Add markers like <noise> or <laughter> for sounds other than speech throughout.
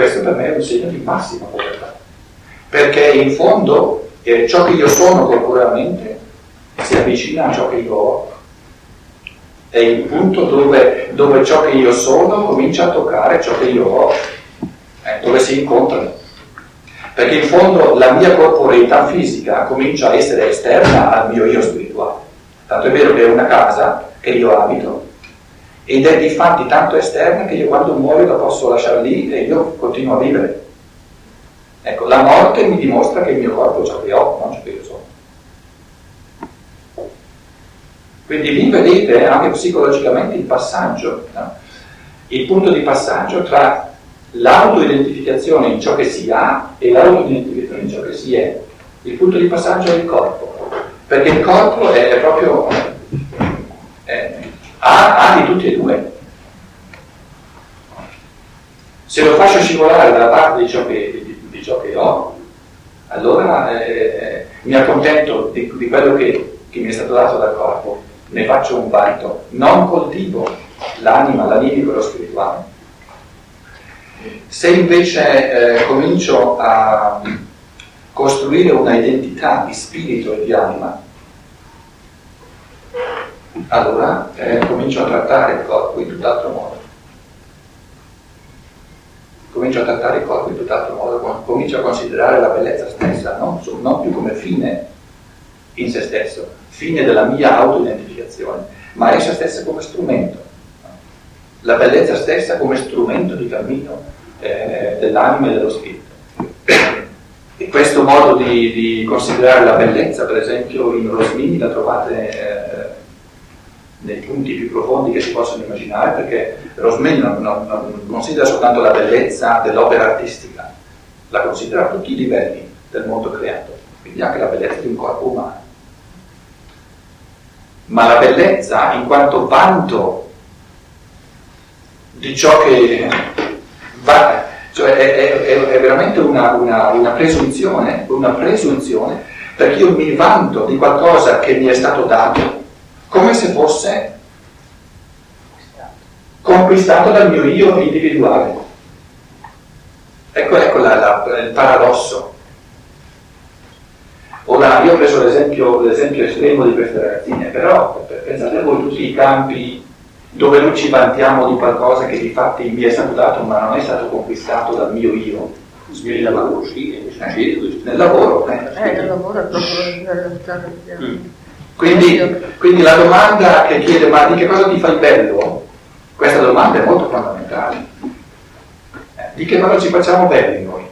questo per me è un segno di massima povertà, perché in fondo eh, ciò che io sono corporalmente si avvicina a ciò che io ho. È il punto dove, dove ciò che io sono comincia a toccare ciò che io ho, eh, dove si incontrano. Perché in fondo la mia corporeità fisica comincia a essere esterna al mio io spirituale. Tanto è vero che è una casa che io abito ed è di fatti tanto esterna che io quando muoio la posso lasciare lì e io continuo a vivere. Ecco, la morte mi dimostra che il mio corpo è ciò che ho, non ciò che io sono. Quindi lì vedete anche psicologicamente il passaggio, no? il punto di passaggio tra l'autoidentificazione in ciò che si ha e l'autoidentificazione in ciò che si è. Il punto di passaggio è il corpo, perché il corpo è proprio... È, ha, ha di tutti e due. Se lo faccio scivolare dalla parte di ciò che, di, di ciò che ho, allora eh, mi accontento di, di quello che, che, mi è stato dato dal corpo, ne faccio un vanto, non coltivo l'anima, l'animico e lo spirituale. Se invece eh, comincio a costruire una identità di spirito e di anima, allora eh, comincio a trattare il corpo in tutt'altro modo. Comincio a trattare il corpo in tutt'altro modo, comincio a considerare la bellezza stessa non, non più come fine in se stesso, fine della mia autoidentificazione, ma essa stessa come strumento. La bellezza stessa come strumento di cammino eh, dell'anima e dello spirito. E questo modo di, di, considerare la bellezza, per esempio in Rosmini, la trovate eh, nei punti più profondi che si possono immaginare, perché Rosmini non, non, non, considera soltanto la bellezza dell'opera artistica, la considera a tutti i livelli del mondo creato, quindi anche la bellezza di un corpo umano. Ma la bellezza in quanto vanto di ciò che va, cioè è, è, è veramente una, una, una, presunzione, una presunzione, perché io mi vanto di qualcosa che mi è stato dato come se fosse conquistato dal mio io individuale. Ecco, ecco la, la, il paradosso. Ora, io ho preso l'esempio, l'esempio estremo di queste ragazzine, però pensate a voi tutti i campi dove noi ci vantiamo di qualcosa che di fatti mi è stato dato ma non è stato conquistato dal mio io. Nel lavoro, sì, eh, nel lavoro. Eh, eh nel lavoro è proprio mm. Quindi, quindi, la domanda che chiede ma di che cosa ti fai bello? Questa domanda è molto fondamentale. Eh, di che cosa ci facciamo belli noi?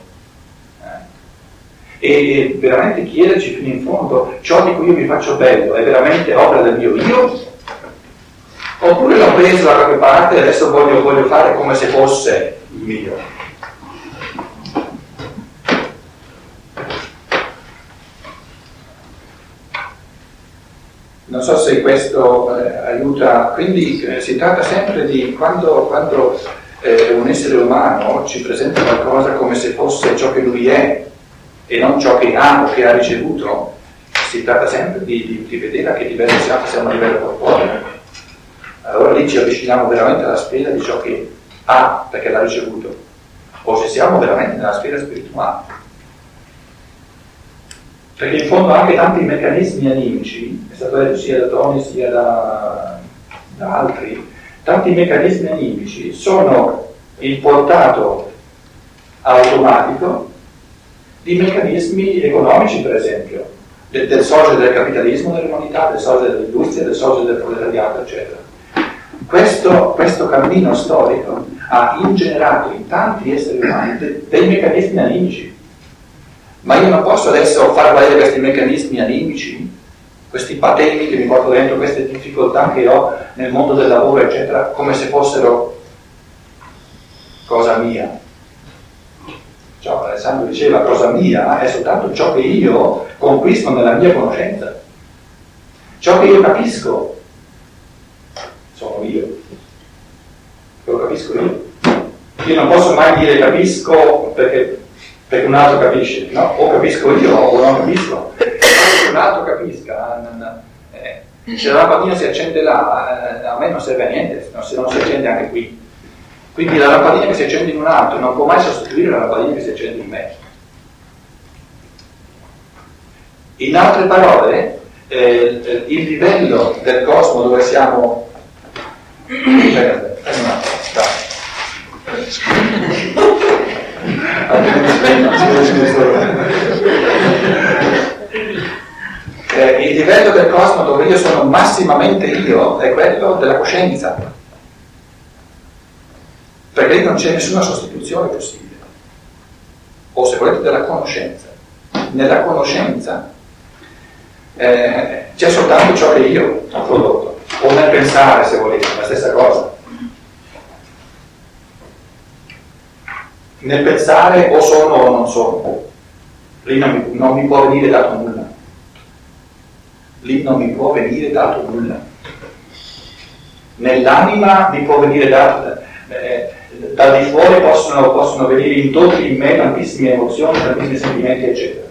Eh, e, veramente chiederci fino in fondo ciò di cui io mi faccio bello è veramente opera del mio io? Oppure l'ho preso da qualche parte e adesso voglio, voglio fare come se fosse il mio? Non so se questo eh, aiuta, quindi eh, si tratta sempre di quando, quando eh, un essere umano ci presenta qualcosa come se fosse ciò che lui è e non ciò che ha o che ha ricevuto, si tratta sempre di, di, di vedere a che livello siamo, siamo a livello corporeo. Allora lì ci avviciniamo veramente alla sfera di ciò che ha perché l'ha ricevuto, o se siamo veramente nella sfera spirituale. Perché in fondo anche tanti meccanismi animici, è stato detto sia da Tony sia da, da altri, tanti meccanismi animici sono il portato automatico di meccanismi economici, per esempio, del, del sorgere del capitalismo dell'umanità, del sorgere dell'industria, del sorgere del proletariato, eccetera. Questo, questo, cammino storico ha ingenerato in tanti esseri umani dei meccanismi animici ma io non posso adesso far valere questi meccanismi animici, questi patemi che mi porto dentro, queste difficoltà che ho nel mondo del lavoro, eccetera, come se fossero cosa mia. Cioè, Alessandro diceva cosa mia è soltanto ciò che io conquisto nella mia conoscenza, ciò che io capisco, sono io, lo capisco io. Io non posso mai dire capisco perché perché un altro capisce, no? O capisco io o non capisco. Un altro capisca, non, eh, se la lampadina si accende là, eh, a me non serve a niente, se non si accende anche qui. Quindi la lampadina che si accende in un altro non può mai sostituire la lampadina che si accende in me. In altre parole, eh, il livello del cosmo dove siamo... Cioè, <laughs> eh, il livello del cosmo dove io sono massimamente io è quello della coscienza. Perché lì non c'è nessuna sostituzione possibile. O se volete della conoscenza. Nella conoscenza eh, c'è soltanto ciò che io ho prodotto. O nel pensare se volete la stessa cosa nel pensare o sono o non sono. Lì non mi, non mi può venire dato nulla. Lì non mi può venire dato nulla. Nell'anima mi può venire dato, eh, da di fuori possono, possono venire indotti in me tantissime emozioni, tantissimi sentimenti, eccetera.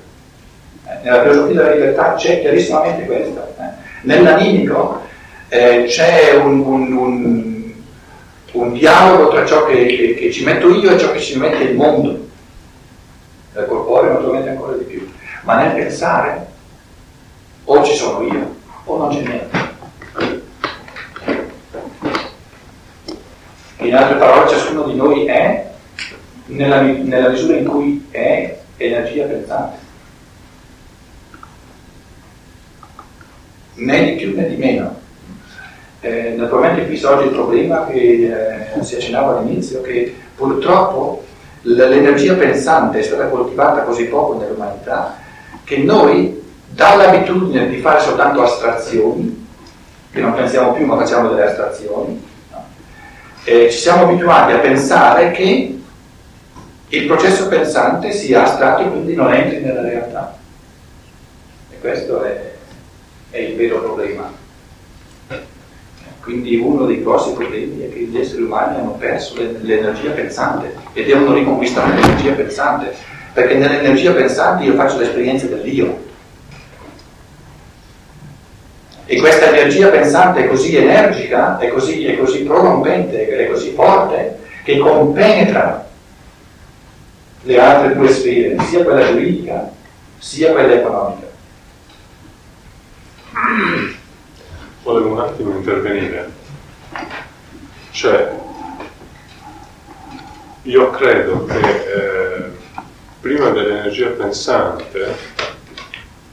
Eh, nella filosofia della libertà c'è chiarissimamente questo. Eh. Nell'animico eh, c'è un, un, un un dialogo tra ciò che, che, che, ci metto io e ciò che ci mette il mondo. Nel corporeo naturalmente ancora di più. Ma nel pensare o ci sono io o non c'è niente. In altre parole, ciascuno di noi è nella, nella misura in cui è energia pensante. Né di più né di meno. Eh, naturalmente qui sorge il problema che eh, si accennava all'inizio, che purtroppo l'energia pensante è stata coltivata così poco nell'umanità che noi, dall'abitudine di fare soltanto astrazioni, che non pensiamo più ma facciamo delle astrazioni, no? eh, ci siamo abituati a pensare che il processo pensante sia astratto e quindi non entri nella realtà. E questo è, è il vero problema. Quindi uno dei grossi problemi è che gli esseri umani hanno perso l'energia pensante e devono riconquistare l'energia pensante, perché nell'energia pensante io faccio l'esperienza dell'io. E questa energia pensante è così energica, è così, è così prorompente, è così forte, che compenetra le altre due sfere, sia quella giuridica sia quella economica volevo un attimo intervenire. Cioè, io credo che eh, prima dell'energia pensante,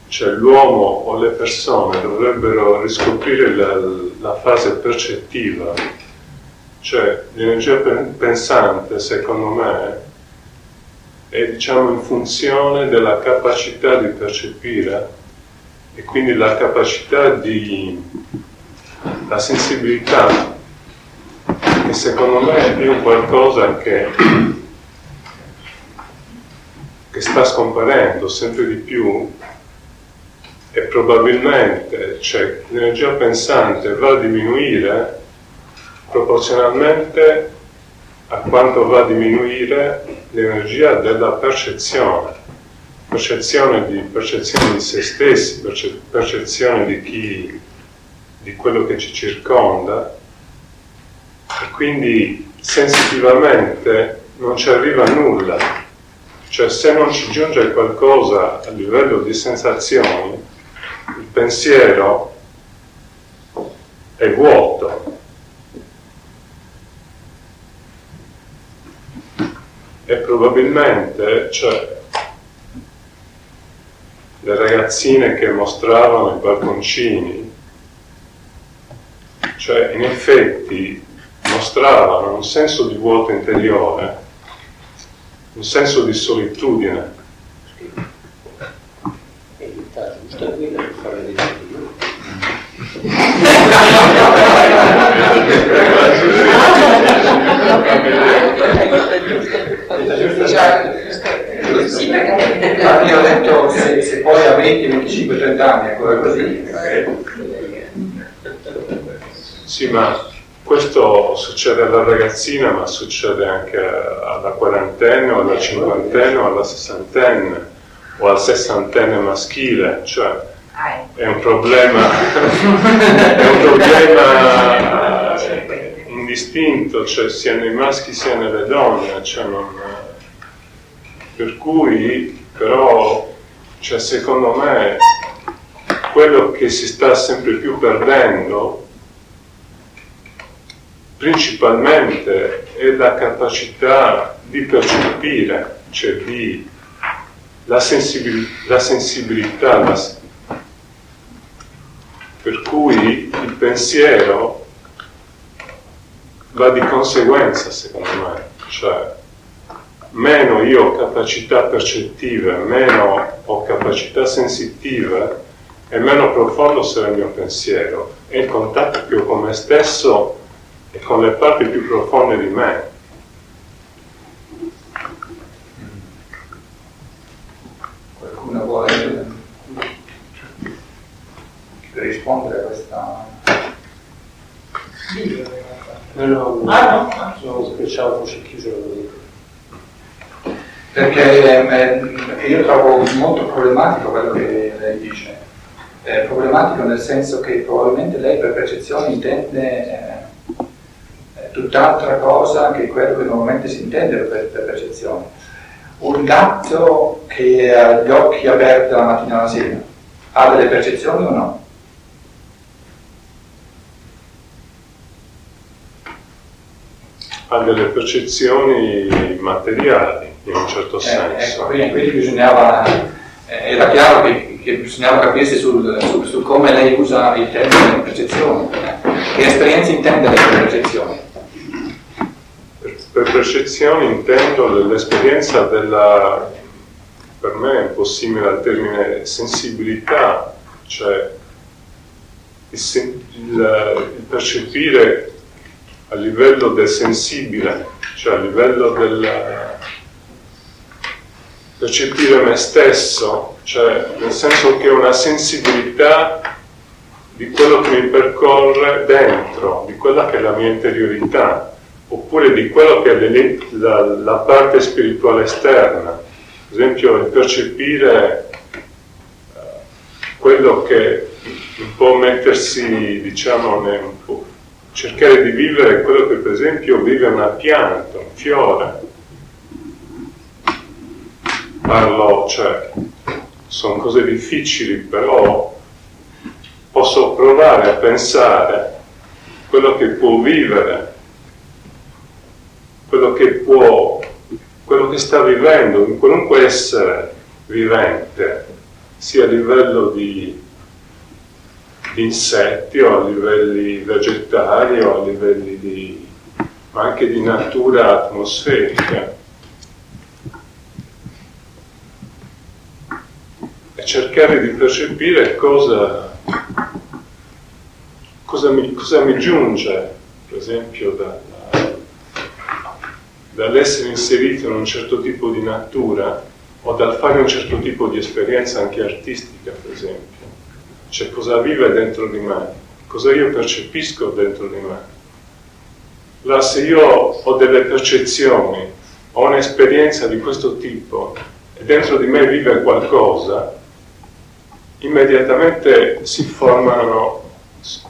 cioè l'uomo o le persone dovrebbero riscoprire la, la fase percettiva, cioè l'energia pensante, secondo me, è diciamo in funzione della capacità di percepire e quindi la capacità di la sensibilità che secondo me è un qualcosa che, che sta scomparendo sempre di più e probabilmente cioè, l'energia pensante va a diminuire proporzionalmente a quanto va a diminuire l'energia della percezione. Percezione di, percezione di se stessi, perce, percezione di chi, di quello che ci circonda e quindi sensitivamente non ci arriva nulla. Cioè se non ci giunge qualcosa a livello di sensazioni, il pensiero è vuoto. E probabilmente, cioè, le ragazzine che mostravano i balconcini, cioè in effetti mostravano un senso di vuoto interiore, un senso di solitudine. Sì, io ho detto se, se poi a 20, 25, 30 anni ancora così. Sì, ma questo succede alla ragazzina, ma succede anche alla quarantenne o alla cinquantenne o alla sessantenne o al sessantenne maschile, cioè è un problema, <laughs> è un problema distinto, cioè sia nei maschi sia nelle donne, cioè non, per cui però, cioè, secondo me, quello che si sta sempre più perdendo principalmente è la capacità di percepire, cioè di la, sensibil- la sensibilità, la, per cui il pensiero va di conseguenza, secondo me, cioè meno io ho capacità percettive, meno ho capacità sensitive e meno profondo sarà il mio pensiero. E il contatto ho con me stesso e con le parti più profonde di me. Qualcuno vuole rispondere a questa... No, no, Ah, no? sono speciale voce chiusa così. Perché eh, io trovo molto problematico quello che lei dice. È problematico nel senso che probabilmente lei per percezione intende eh, tutt'altra cosa che quello che normalmente si intende per, per percezione. Un gatto che ha gli occhi aperti la mattina alla sera ha delle percezioni o no? Ha delle percezioni materiali, in un certo Eh, senso. ecco, quindi, quindi bisognava, eh, era chiaro che, che bisognava capirsi sul, sul- su come lei usa il termine percezione. Che esperienza intende per percezione? Per, per percezioni intendo l'esperienza della, per me è un po' simile al termine sensibilità, cioè il, il- il percepire a livello del sensibile, cioè a livello del percepire me stesso, cioè nel senso che una sensibilità di quello che mi percorre dentro, di quella che è la mia interiorità, oppure di quello che è la, la parte spirituale esterna. Per esempio il percepire eh, quello che un po' mettersi, diciamo, nel- cercare di vivere quello che per esempio vive una pianta, un fiore. Parlo, cioè, sono cose difficili, però posso provare a pensare quello che può vivere, quello che può, quello che sta vivendo in qualunque essere vivente, sia a livello di, di insetti o a livelli vegetali o a livelli di, ma anche di natura atmosferica. E cercare di percepire cosa, cosa, mi, cosa mi giunge, per esempio, dalla- dall'essere inserito in un certo tipo di natura o dal fare un certo tipo di esperienza anche artistica, per esempio. Cioè cosa vive dentro di me, cosa io percepisco dentro di me. Là, se io ho delle percezioni, ho un'esperienza di questo tipo e dentro di me vive qualcosa, immediatamente si formano,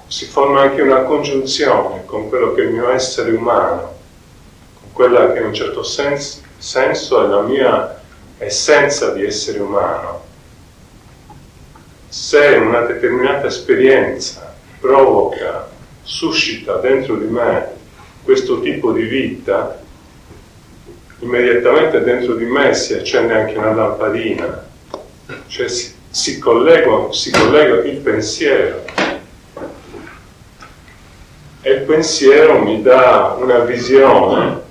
si forma anche una congiunzione con quello che è il mio essere umano, quella che in un certo sens- senso è la mia essenza di essere umano. Se una determinata esperienza provoca, suscita dentro di me questo tipo di vita, immediatamente dentro di me si accende anche una lampadina, cioè si, si collega, si collega il pensiero. E il pensiero mi dà una visione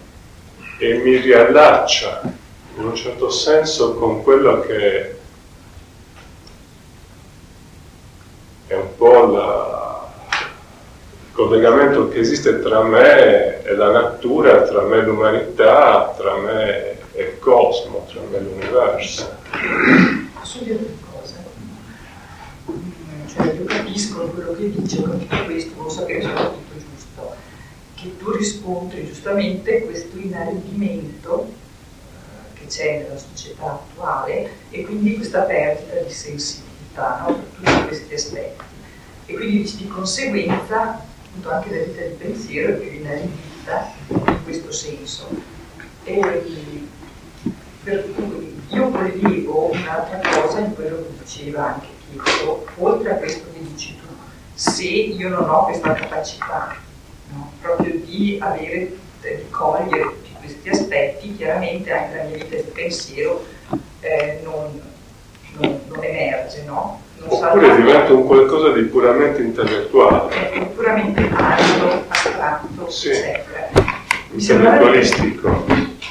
e mi riallaccia in un certo senso con quello che è un po' la- il collegamento che esiste tra me e la natura, tra me e l'umanità, tra me e il cosmo, tra me e l'universo. Cioè, io capisco quello che dice, con tutto questo, non ho tutto che tu riscontri giustamente questo inaridimento eh, che c'è nella società attuale e quindi questa perdita di sensibilità no? per tutti questi aspetti. E quindi di conseguenza appunto anche la vita di pensiero che viene rivista in questo senso. E, per cui io volevo un'altra cosa in quello che diceva anche Chiedo, oltre a questo che dici tu, se io non ho questa capacità proprio di avere, di cogliere tutti questi aspetti, chiaramente anche la mia vita di pensiero eh, non, non, non, emerge, no? Non Oppure diventa un qualcosa di puramente intellettuale. È puramente valido, astratto, sì. eccetera. Intellettualistico.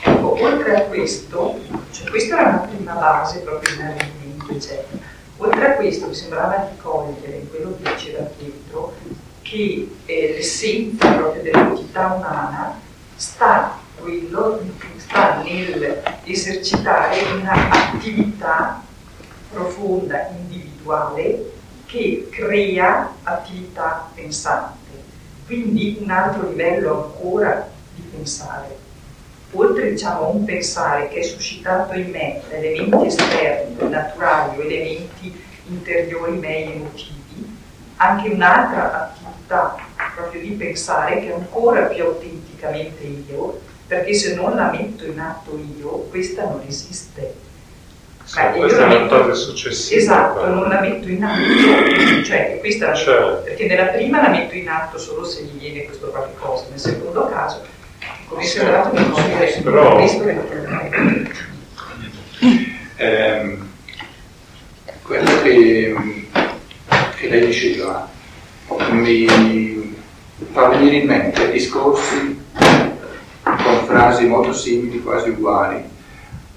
Ecco, oltre a questo, cioè questa era una prima base proprio in argomenti, eccetera. Oltre a questo mi sembrava di cogliere in quello che diceva Pietro che eh, l'essenza proprio dell'entità umana sta, quello, sta nell'esercitare un'attività profonda, individuale, che crea attività pensante. Quindi un altro livello ancora di pensare. Oltre diciamo, a un pensare che è suscitato in me da elementi esterni, naturali o elementi interiori miei emotivi, anche un'altra attività proprio di pensare che è ancora più autenticamente io, perché se non la metto in atto io, questa non esiste. Sì, Beh, questa è una fase successiva. Esatto, però. non la metto in atto, cioè questa la certo. perché nella prima la metto in atto solo se gli viene questo qualche cosa, nel secondo caso, come è dato mi posso dire però... questo eh, quello che, che lei diceva mi fa venire in mente discorsi con frasi molto simili, quasi uguali,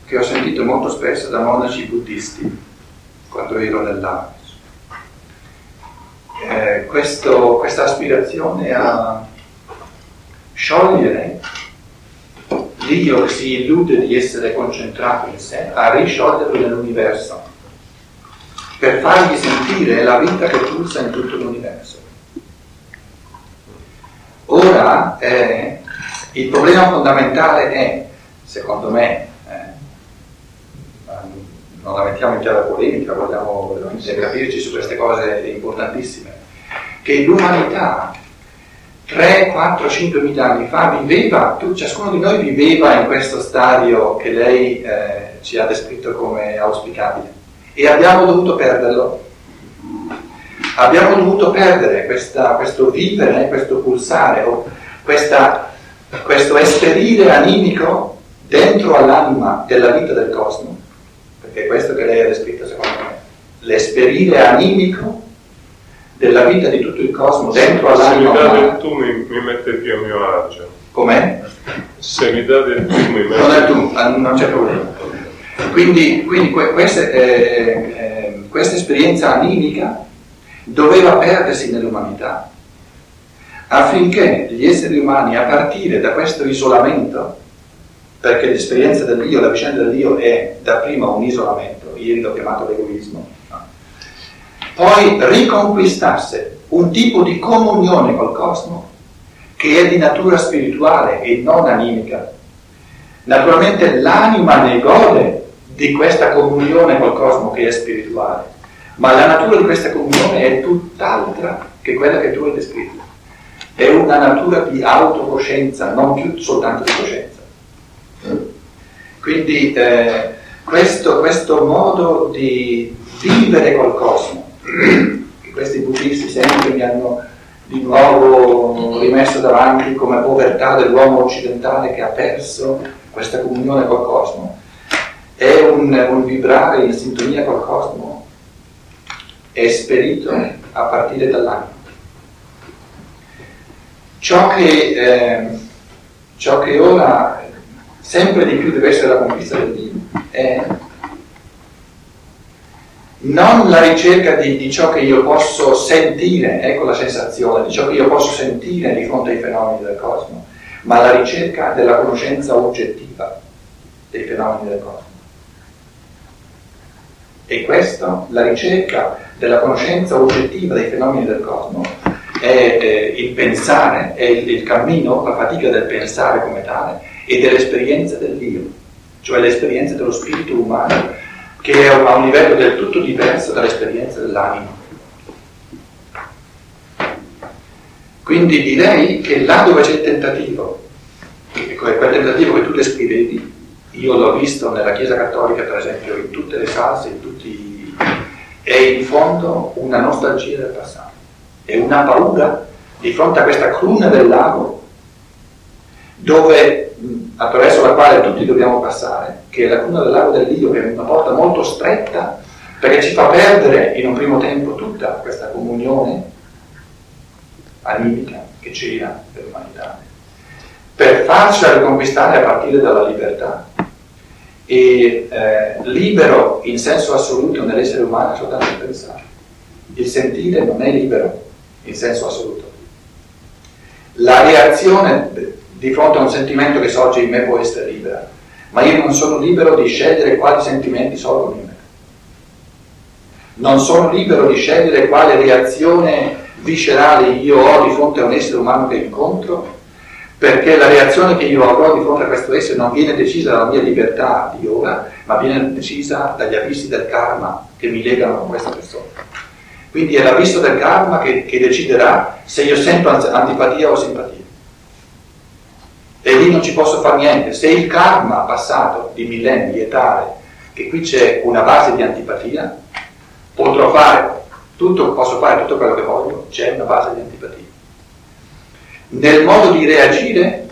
che ho sentito molto spesso da monaci buddisti quando ero nell'Avis. Eh, questa aspirazione a sciogliere l'io che si illude di essere concentrato in sé, a riscioglierlo nell'universo, per fargli sentire la vita che pulsa in tutto l'universo. Ora eh, il problema fondamentale è, secondo me, eh, non la mettiamo in chiara polemica, vogliamo veramente capirci su queste cose importantissime, che l'umanità 3, 4, 5 mila anni fa viveva, ciascuno di noi viveva in questo stadio che lei eh, ci ha descritto come auspicabile e abbiamo dovuto perderlo. Abbiamo dovuto perdere questa, questo vivere, questo pulsare, questa questo esperire animico dentro all'anima della vita del cosmo, perché è questo che lei ha descritto secondo me, l'esperire animico della vita di tutto il cosmo dentro all'anima Se mi dà del tu mi, mi mette più a mio agio. Com'è? Se mi dà del tu mi mette... Non è tu, non c'è problema. Quindi, quindi questa, eh, eh, questa esperienza animica doveva perdersi nell'umanità affinché gli esseri umani, a partire da questo isolamento, perché l'esperienza dell'io, la vicenda dell'io è dapprima un isolamento, ieri l'ho chiamato l'egoismo, poi riconquistasse un tipo di comunione col cosmo che è di natura spirituale e non animica. Naturalmente l'anima ne gode di questa comunione col cosmo che è spirituale, ma la natura di questa comunione è tutt'altra che quella che tu hai descritto è una natura di autocoscienza, non più soltanto di coscienza. Quindi eh, questo, questo, modo di vivere col cosmo, <clears throat> che questi buddisti sempre mi hanno di nuovo rimesso davanti come povertà dell'uomo occidentale che ha perso questa comunione col cosmo, è un, un vibrare in sintonia col cosmo esperito a partire dall'anima. Ciò che, eh, ciò che ora sempre di più deve essere la conquista del Dio è non la ricerca di, di, ciò che io posso sentire, ecco la sensazione, di ciò che io posso sentire di fronte ai fenomeni del cosmo, ma la ricerca della conoscenza oggettiva dei fenomeni del cosmo. E questo, la ricerca della conoscenza oggettiva dei fenomeni del cosmo, è eh, il pensare, è il, il, cammino, la fatica del pensare come tale e dell'esperienza dell'io, cioè l'esperienza dello spirito umano che è a un livello del tutto diverso dall'esperienza dell'anima. Quindi direi che là dove c'è il tentativo, ecco, quel tentativo che tu descrivevi, io l'ho visto nella Chiesa Cattolica per esempio, in tutte le salse, in tutti... è in fondo una nostalgia del passato, è una paura di fronte a questa cruna del lago dove, attraverso la quale tutti dobbiamo passare, che è la cruna del lago dell'Io, che è una porta molto stretta, perché ci fa perdere in un primo tempo tutta questa comunione animica che c'era per l'umanità, per farcela riconquistare a partire dalla libertà. E eh, libero in senso assoluto nell'essere umano è soltanto il pensare. Il sentire non è libero in senso assoluto. La reazione di fronte a un sentimento che sorge in me può essere libera, ma io non sono libero di scegliere quali sentimenti sorgono in me. Non sono libero di scegliere quale reazione viscerale io ho di fronte a un essere umano che incontro, perché la reazione che io avrò di fronte a questo essere non viene decisa dalla mia libertà di ora, ma viene decisa dagli abissi del karma che mi legano con questa persona. Quindi è l'abisso del karma che, che deciderà se io sento antipatia o simpatia. E lì non ci posso fare niente. Se il karma passato di millenni è tale che qui c'è una base di antipatia, potrò fare tutto, posso fare tutto quello che voglio, c'è una base di antipatia. Nel modo di reagire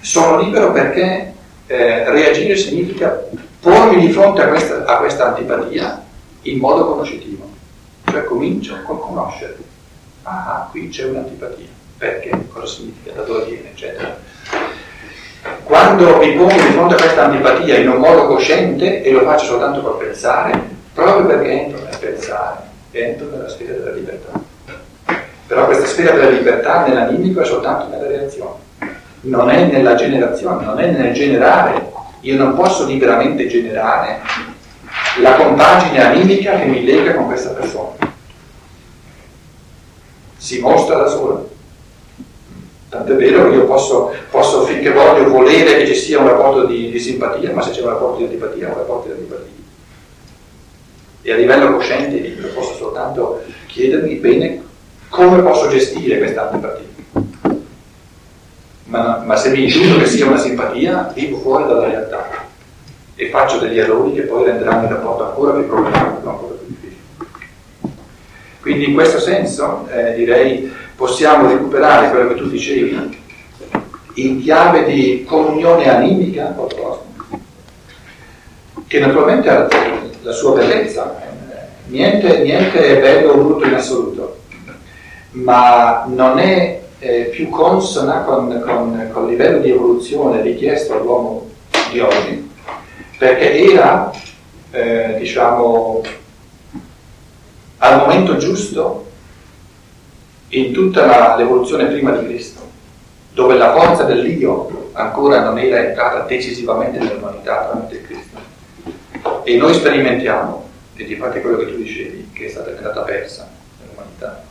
sono libero perché eh, reagire significa pormi di fronte a questa, a questa antipatia in modo conoscitivo. Cioè comincio col conoscere. Ah, qui c'è un'antipatia. Perché? Cosa significa? Da dove viene? Eccetera. Quando mi pongo di fronte a questa antipatia in un modo cosciente e lo faccio soltanto col pensare, proprio perché entro nel pensare, entro nella sfera della libertà. Però questa sfera della libertà nell'animico è soltanto nella reazione, non è nella generazione, non è nel generare. Io non posso liberamente generare la compagine animica che mi lega con questa persona. Si mostra da sola. Tant'è vero che io posso, posso, finché voglio, volere che ci sia un rapporto di, di simpatia, ma se c'è un rapporto di antipatia, un rapporto di antipatia. E a livello cosciente io posso soltanto chiedermi bene come posso gestire questa antipatia. Ma, ma se mi illudo che sia una simpatia, vivo fuori dalla realtà e faccio degli errori che poi renderanno il rapporto ancora più problematico, ancora più difficile. Quindi in questo senso eh, direi possiamo recuperare quello che tu dicevi in chiave di comunione animica col cosmo, che naturalmente ha la sua bellezza, niente, niente è bello o brutto in assoluto, ma non è eh, più consona con, con, con il livello di evoluzione richiesto all'uomo di oggi, perché era, eh, diciamo, al momento giusto in tutta la, l'evoluzione prima di Cristo, dove la forza dell'io ancora non era entrata decisivamente nell'umanità tramite Cristo. E noi sperimentiamo, e di fatto è quello che tu dicevi, che è stata andata persa nell'umanità,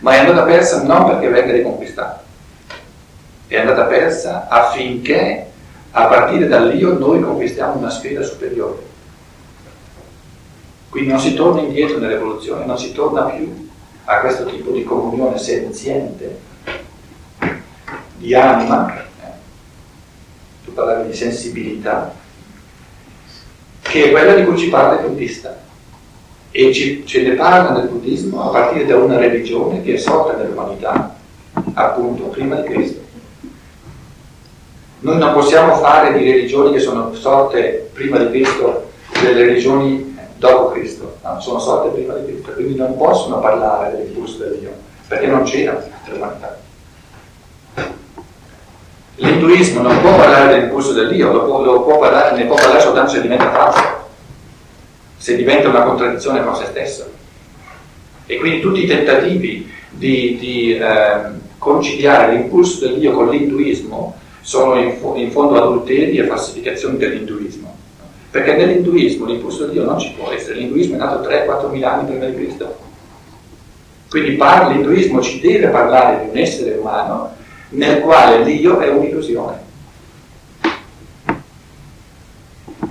ma è andata persa non perché venga riconquistata, è andata persa affinché a partire dall'io noi conquistiamo una sfera superiore. Quindi non si torna indietro nell'evoluzione, non si torna più a questo tipo di comunione senziente, di anima, eh. tu parlavi di sensibilità, che è quella di cui ci parla il buddista. E ci, ce ne parla nel buddismo a partire da una religione che è sorta nell'umanità, appunto, prima di Cristo. Noi non possiamo fare di religioni che sono sorte prima di Cristo delle religioni dopo Cristo, no, sono sorte prima di Cristo, quindi non possono parlare dell'impulso del Dio, perché non c'era nell'umanità. L'induismo non può parlare dell'impulso del Dio, lo può, lo può parlare, ne può parlare soltanto se diventa falso, se diventa una contraddizione con se stesso. E quindi tutti i tentativi di, di eh, conciliare l'impulso del Dio con l'induismo sono in, fo- in fondo adulteri e falsificazioni dell'induismo. Perché nell'induismo l'impulso di Dio non ci può essere, l'induismo è nato 3-4 mila anni prima di Cristo. Quindi par- l'induismo ci deve parlare di un essere umano nel quale l'io è un'illusione.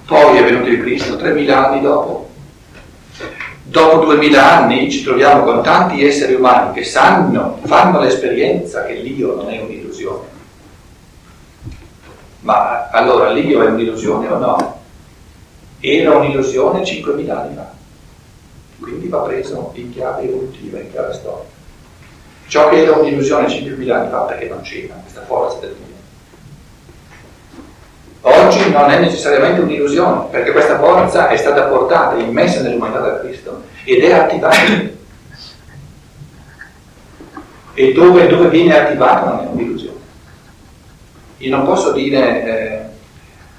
Poi è venuto il Cristo 3.000 anni dopo, dopo duemila anni ci troviamo con tanti esseri umani che sanno, fanno l'esperienza che l'io non è un'illusione. Ma allora l'io è un'illusione o no? Era un'illusione 5.000 anni fa. Quindi va preso in chiave evolutiva, in chiave storica. Ciò che era un'illusione 5.000 anni fa perché non c'era questa forza del Dio. Oggi non è necessariamente un'illusione, perché questa forza è stata portata, immessa nell'umanità da Cristo ed è attivata. E dove, dove viene attivata non è un'illusione. Io non posso dire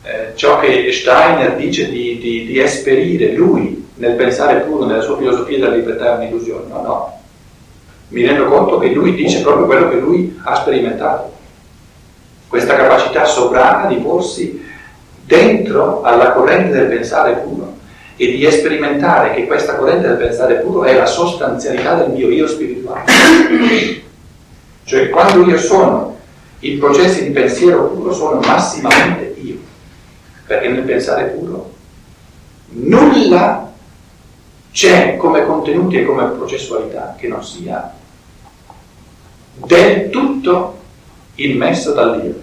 eh, eh, ciò che Steiner dice di, di, di esperire lui nel pensare puro, nella sua filosofia della libertà è un'illusione, no, no. Mi rendo conto che lui dice proprio quello che lui ha sperimentato. Questa capacità sovrana di porsi dentro alla corrente del pensare puro e di sperimentare che questa corrente del pensare puro è la sostanzialità del mio io spirituale. Cioè quando io sono i processi di pensiero puro sono massimamente io, perché nel pensare puro nulla c'è come contenuti e come processualità che non sia del tutto immesso dall'io.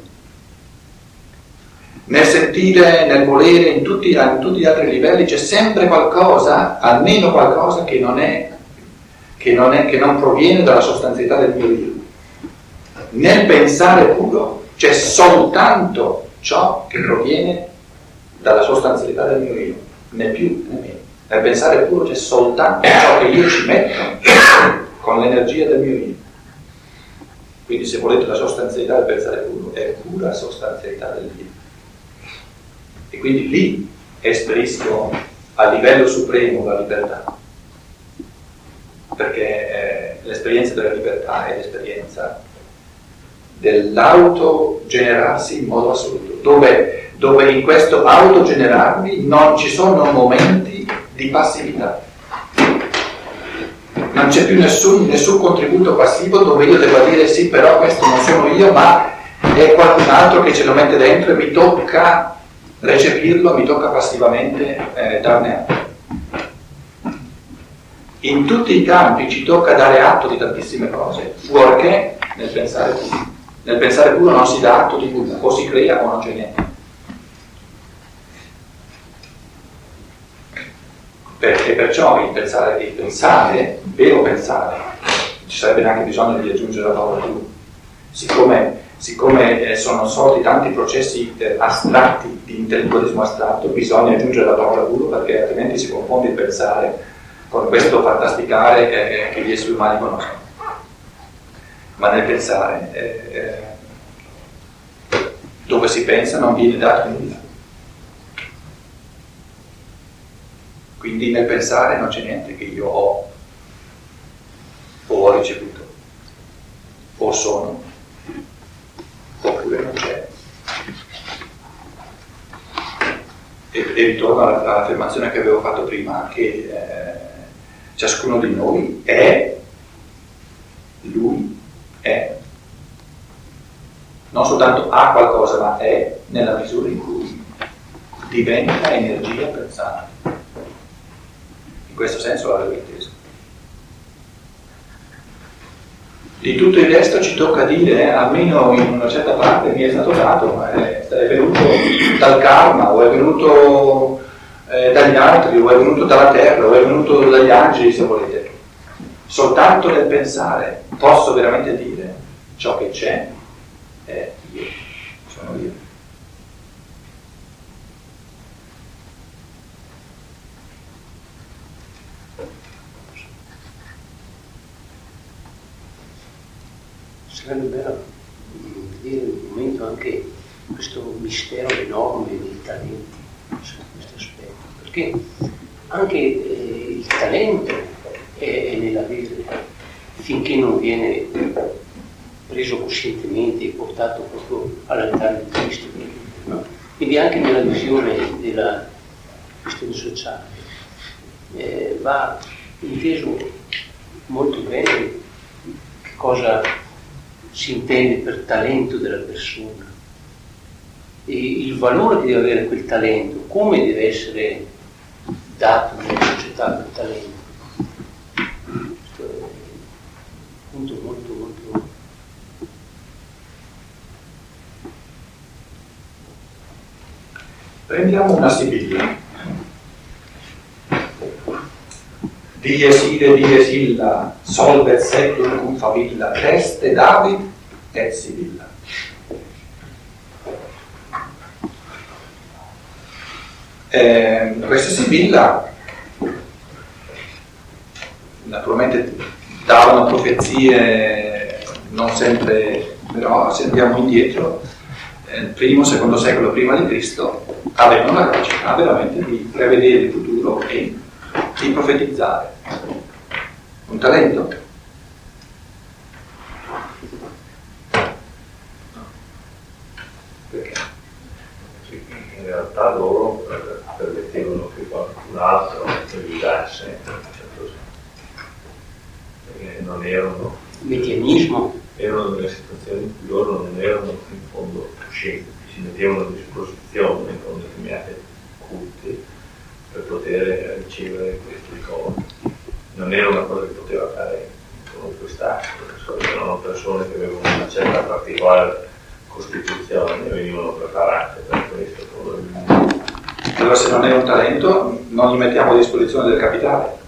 Nel sentire, nel volere, in tutti, in tutti gli altri livelli c'è sempre qualcosa, almeno qualcosa che non, è, che non, è, che non proviene dalla sostanzialità del mio io nel pensare puro c'è soltanto ciò che proviene dalla sostanzialità del mio io, né più né meno. Nel pensare puro c'è soltanto ciò che io ci metto con l'energia del mio io. Quindi se volete la sostanzialità del pensare puro è pura sostanzialità del io. E quindi lì esperisco a livello supremo la libertà. Perché eh, l'esperienza della libertà è l'esperienza dell'autogenerarsi in modo assoluto, dove, dove in questo autogenerarmi non ci sono momenti di passività. Non c'è più nessun, nessun contributo passivo dove io devo dire sì, però questo non sono io, ma è qualcun altro che ce lo mette dentro e mi tocca recepirlo, mi tocca passivamente eh, darne atto. In tutti i campi ci tocca dare atto di tantissime cose, fuorché nel pensare così. Nel pensare puro non si dà atto di nulla, o si crea o non c'è niente. Perché perciò il pensare, il pensare, il vero pensare, ci sarebbe neanche bisogno di aggiungere la parola tu. Siccome, siccome eh, sono sorti tanti processi astratti di intellettualismo astratto, bisogna aggiungere la parola puro perché altrimenti si confonde il pensare con questo fantasticare che gli esseri umani conoscono ma nel pensare, eh, eh, dove si pensa non viene dato nulla. Quindi nel pensare non c'è niente che io ho o ho ricevuto, o sono, c'è. E, e ritorno all'affermazione che avevo fatto prima, che eh, ciascuno di noi è lui è, non soltanto ha qualcosa, ma è nella misura in cui diventa energia pensata. In questo senso l'avevo inteso. Di tutto il resto ci tocca dire, eh, almeno in una certa parte mi è stato dato, eh, è venuto dal karma, o è venuto eh, dagli altri, o è venuto dalla terra, o è venuto dagli angeli, se volete. Soltanto nel pensare posso veramente dire ciò che c'è è io, sono io. Sarebbe bello vedere un momento anche questo mistero enorme dei talenti, su questo aspetto, perché anche eh, il talento è, nella vita, finché non viene preso coscientemente e portato proprio all'altare di Cristo. No? Quindi anche nella visione della questione sociale eh, va inteso molto bene che cosa si intende per talento della persona e il valore che deve avere quel talento, come deve essere dato nella società quel talento. Questo è un punto molto molto... Prendiamo una sibilla. Dies ide, dies illa, solvet sectum cum favilla, teste David et sibilla. Eh, questa sibilla naturalmente davano profezie non sempre, però se andiamo indietro, nel primo, secondo secolo prima di Cristo, avevano la capacità veramente di prevedere il futuro e di profetizzare. Un talento. Perché? In realtà loro permettevano che qualcun altro aiutasse perché non erano metianismo erano delle situazioni in cui loro non erano in fondo coscienti, si mettevano a disposizione con determinate culti per poter ricevere questi ricordi. Non era una cosa che poteva fare come quest'altro, erano persone che avevano una certa particolare costituzione e venivano preparate per questo. Allora se non è un talento non gli mettiamo a disposizione del capitale.